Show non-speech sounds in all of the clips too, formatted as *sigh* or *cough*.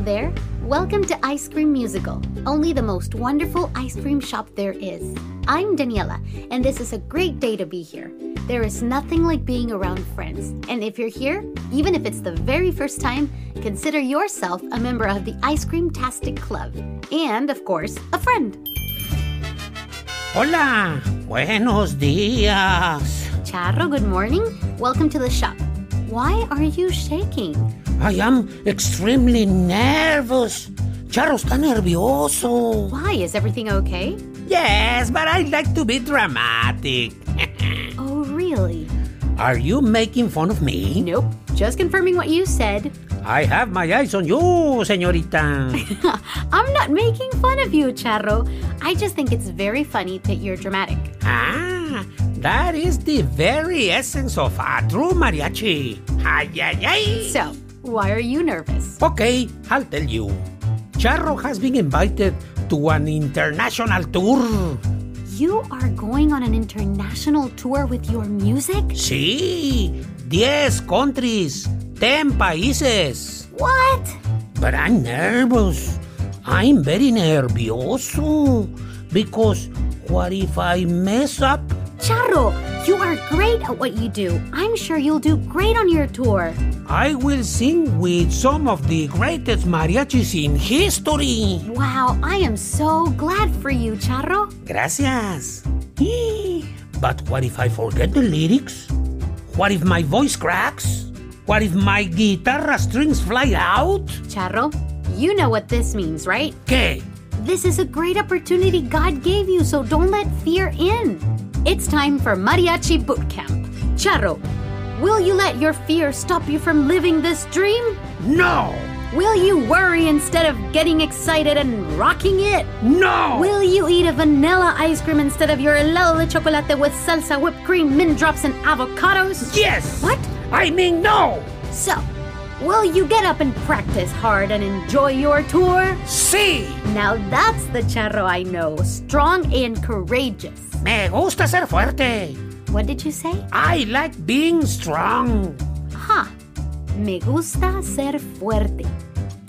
Hello there. Welcome to Ice Cream Musical, only the most wonderful ice cream shop there is. I'm Daniela, and this is a great day to be here. There is nothing like being around friends, and if you're here, even if it's the very first time, consider yourself a member of the Ice Cream Tastic Club, and of course, a friend. Hola, buenos días. Charro, good morning. Welcome to the shop. Why are you shaking? I am extremely nervous. Charro está nervioso. Why? Is everything okay? Yes, but I like to be dramatic. *laughs* Oh, really? Are you making fun of me? Nope. Just confirming what you said. I have my eyes on you, señorita. *laughs* I'm not making fun of you, Charro. I just think it's very funny that you're dramatic. ah, that is the very essence of a true mariachi. Ay, ay, ay. So, why are you nervous? Okay, I'll tell you. Charro has been invited to an international tour. You are going on an international tour with your music? Sí, 10 countries, 10 países. What? But I'm nervous. I'm very nervioso. Because what if I mess up? Charro, you are great at what you do. I'm sure you'll do great on your tour. I will sing with some of the greatest mariachis in history. Wow, I am so glad for you, Charro. Gracias. *laughs* But what if I forget the lyrics? What if my voice cracks? What if my guitarra strings fly out? Charro, you know what this means, right? ¿Qué? This is a great opportunity God gave you, so don't let fear in. It's time for Mariachi Boot Camp. Charro, will you let your fear stop you from living this dream? No! Will you worry instead of getting excited and rocking it? No! Will you eat a vanilla ice cream instead of your helado de chocolate with salsa, whipped cream, mint drops, and avocados? Yes! What? I mean, no! So, will you get up and practice hard and enjoy your tour? Sí! Now that's the charro I know, strong and courageous. Me gusta ser fuerte. What did you say? I like being strong. Huh. Me gusta ser fuerte.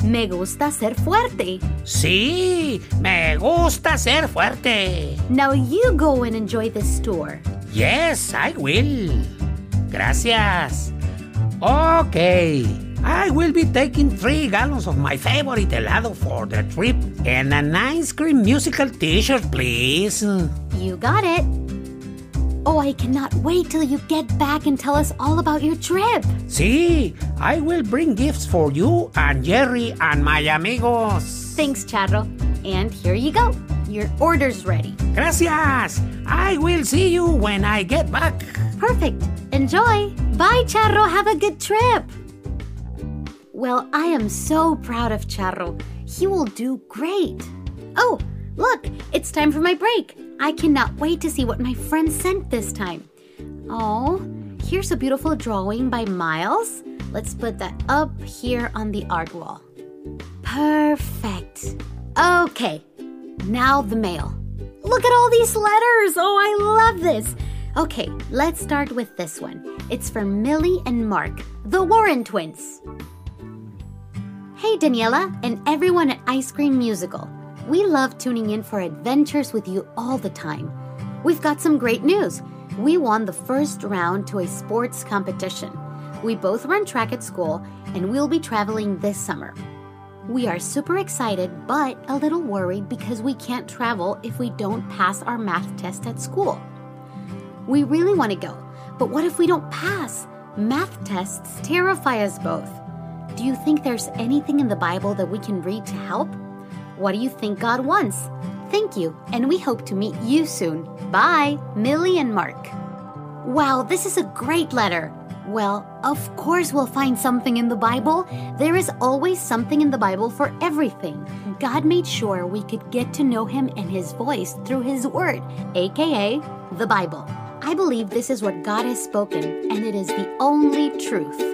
Me gusta ser fuerte. Sí, me gusta ser fuerte. Now you go and enjoy this tour. Yes, I will. Gracias. Okay. I will be taking three gallons of my favorite helado for the trip and an ice cream musical t-shirt, please. You got it. Oh, I cannot wait till you get back and tell us all about your trip. See, I will bring gifts for you and Jerry and my amigos. Thanks, Charro. And here you go. Your order's ready. Gracias. I will see you when I get back. Perfect. Enjoy. Bye, Charro. Have a good trip. Well, I am so proud of Charro. He will do great. Oh, look, it's time for my break. I cannot wait to see what my friend sent this time. Oh, here's a beautiful drawing by Miles. Let's put that up here on the art wall. Perfect. Okay, now the mail. Look at all these letters. Oh, I love this. Okay, let's start with this one. It's from Millie and Mark, the Warren twins. Hey, Daniela, and everyone at Ice Cream Musical. We love tuning in for adventures with you all the time. We've got some great news. We won the first round to a sports competition. We both run track at school, and we'll be traveling this summer. We are super excited, but a little worried because we can't travel if we don't pass our math test at school. We really want to go, but what if we don't pass? Math tests terrify us both. Do you think there's anything in the Bible that we can read to help? What do you think God wants? Thank you, and we hope to meet you soon. Bye, Millie and Mark. Wow, this is a great letter. Well, of course we'll find something in the Bible. There is always something in the Bible for everything. God made sure we could get to know Him and His voice through His Word, aka the Bible. I believe this is what God has spoken, and it is the only truth.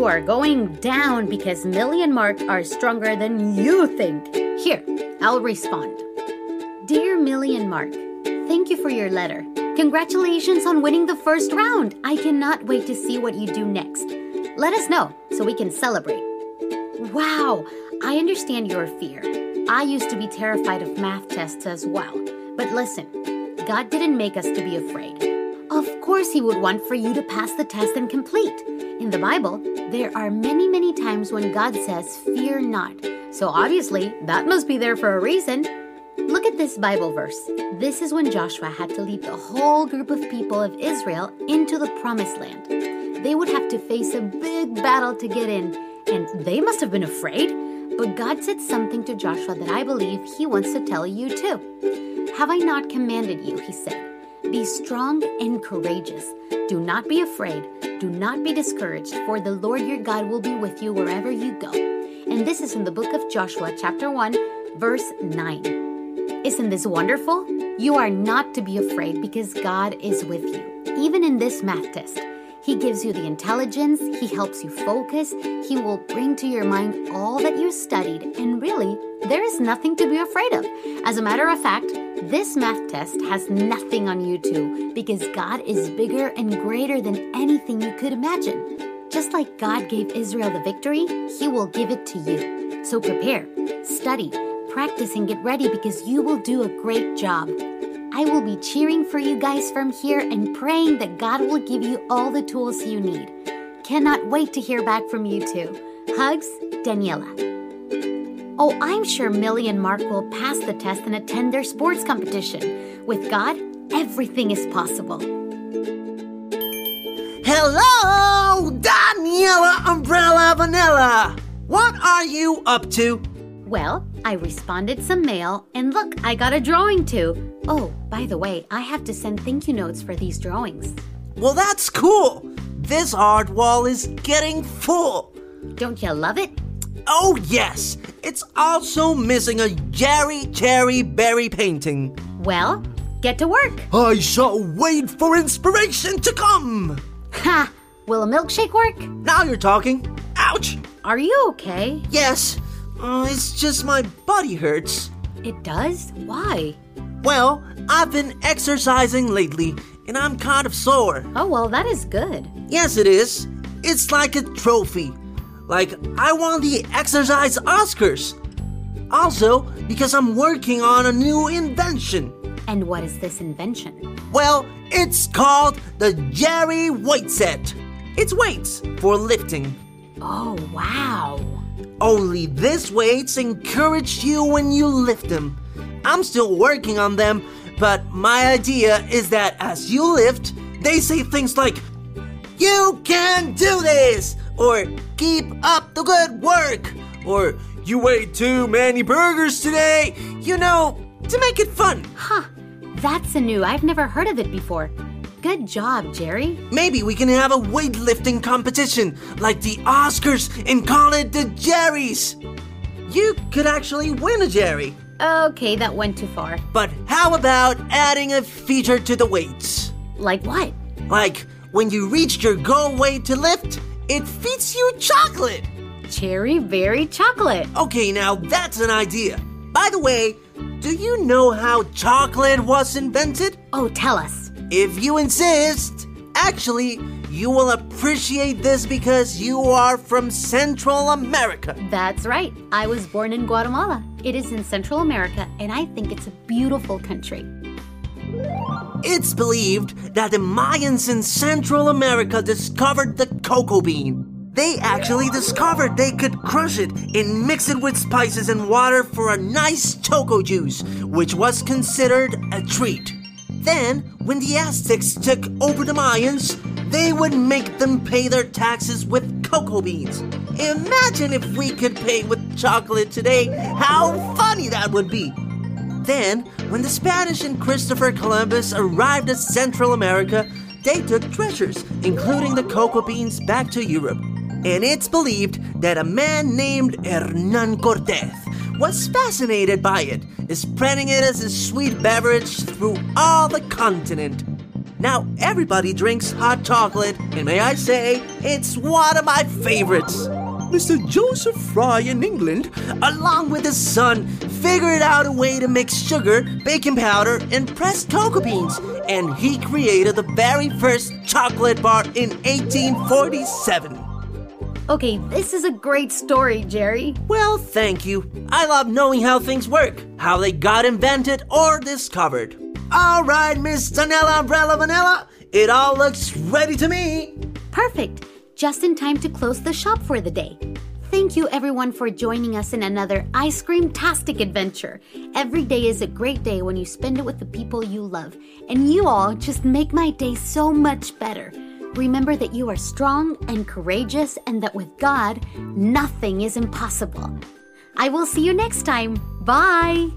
You are going down because Millie and Mark are stronger than you think. Here, I'll respond. Dear Millie and Mark, thank you for your letter. Congratulations on winning the first round. I cannot wait to see what you do next. Let us know so we can celebrate. Wow, I understand your fear. I used to be terrified of math tests as well. But listen, God didn't make us to be afraid. Of course, He would want for you to pass the test and complete. In the Bible, there are many, many times when God says, Fear not. So obviously, that must be there for a reason. Look at this Bible verse. This is when Joshua had to lead the whole group of people of Israel into the promised land. They would have to face a big battle to get in, and they must have been afraid. But God said something to Joshua that I believe He wants to tell you too. Have I not commanded you? He said. Be strong and courageous. Do not be afraid. Do not be discouraged, for the Lord your God will be with you wherever you go. And this is in the book of Joshua, chapter 1, verse 9. Isn't this wonderful? You are not to be afraid because God is with you, even in this math test. He gives you the intelligence, He helps you focus, He will bring to your mind all that you studied, and really, there is nothing to be afraid of. As a matter of fact, this math test has nothing on you too, because God is bigger and greater than anything you could imagine. Just like God gave Israel the victory, He will give it to you. So prepare, study, practice, and get ready because you will do a great job. I will be cheering for you guys from here and praying that God will give you all the tools you need. Cannot wait to hear back from you too. Hugs, Daniela. Oh, I'm sure Millie and Mark will pass the test and attend their sports competition. With God, everything is possible. Hello, Daniela Umbrella Vanilla. What are you up to? Well, I responded some mail, and look, I got a drawing too. Oh, by the way, I have to send thank you notes for these drawings. Well, that's cool. This art wall is getting full. Don't you love it? Oh, yes. It's also missing a Jerry Cherry Berry painting. Well, get to work. I shall wait for inspiration to come. Ha! Will a milkshake work? Now you're talking. Ouch! Are you okay? Yes, uh, it's just my body hurts. It does? Why? Well, I've been exercising lately, and I'm kind of sore. Oh, well, that is good. Yes, it is. It's like a trophy. Like, I won the exercise Oscars. Also, because I'm working on a new invention. And what is this invention? Well, it's called the Jerry Weight Set. It's weights for lifting. Oh, wow. Only these weights encourage you when you lift them. I'm still working on them, but my idea is that as you lift, they say things like, You can do this! Or keep up the good work! Or you ate too many burgers today! You know, to make it fun. Huh. That's a new. I've never heard of it before. Good job, Jerry. Maybe we can have a weightlifting competition like the Oscars and call it the Jerry's. You could actually win a Jerry. Okay, that went too far. But how about adding a feature to the weights? Like what? Like when you reach your goal weight to lift, it feeds you chocolate. Cherry berry chocolate. Okay, now that's an idea. By the way, do you know how chocolate was invented? Oh, tell us. If you insist, actually, you will appreciate this because you are from Central America. That's right. I was born in Guatemala. It is in Central America, and I think it's a beautiful country. It's believed that the Mayans in Central America discovered the cocoa bean. They actually discovered they could crush it and mix it with spices and water for a nice choco juice, which was considered a treat. Then, when the Aztecs took over the Mayans, they would make them pay their taxes with cocoa beans. Imagine if we could pay with chocolate today, how funny that would be! Then, when the Spanish and Christopher Columbus arrived at Central America, they took treasures, including the cocoa beans, back to Europe. And it's believed that a man named Hernan Cortez was fascinated by it, spreading it as a sweet beverage through all the continent. Now everybody drinks hot chocolate, and may I say, it's one of my favorites. Mr. Joseph Fry in England, along with his son, figured out a way to mix sugar, baking powder, and pressed cocoa beans, and he created the very first chocolate bar in 1847. Okay, this is a great story, Jerry. Well, thank you. I love knowing how things work, how they got invented or discovered. All right, Miss Daniela Umbrella Vanilla, it all looks ready to me. Perfect. Just in time to close the shop for the day. Thank you, everyone, for joining us in another ice cream tastic adventure. Every day is a great day when you spend it with the people you love, and you all just make my day so much better. Remember that you are strong and courageous, and that with God, nothing is impossible. I will see you next time. Bye.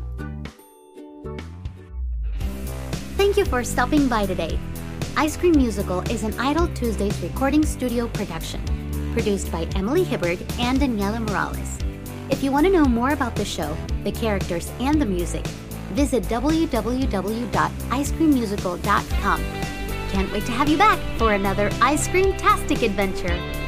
Thank you for stopping by today. Ice Cream Musical is an Idle Tuesdays recording studio production, produced by Emily Hibbard and Daniela Morales. If you want to know more about the show, the characters, and the music, visit www.icecreammusical.com. Can't wait to have you back for another ice cream tastic adventure.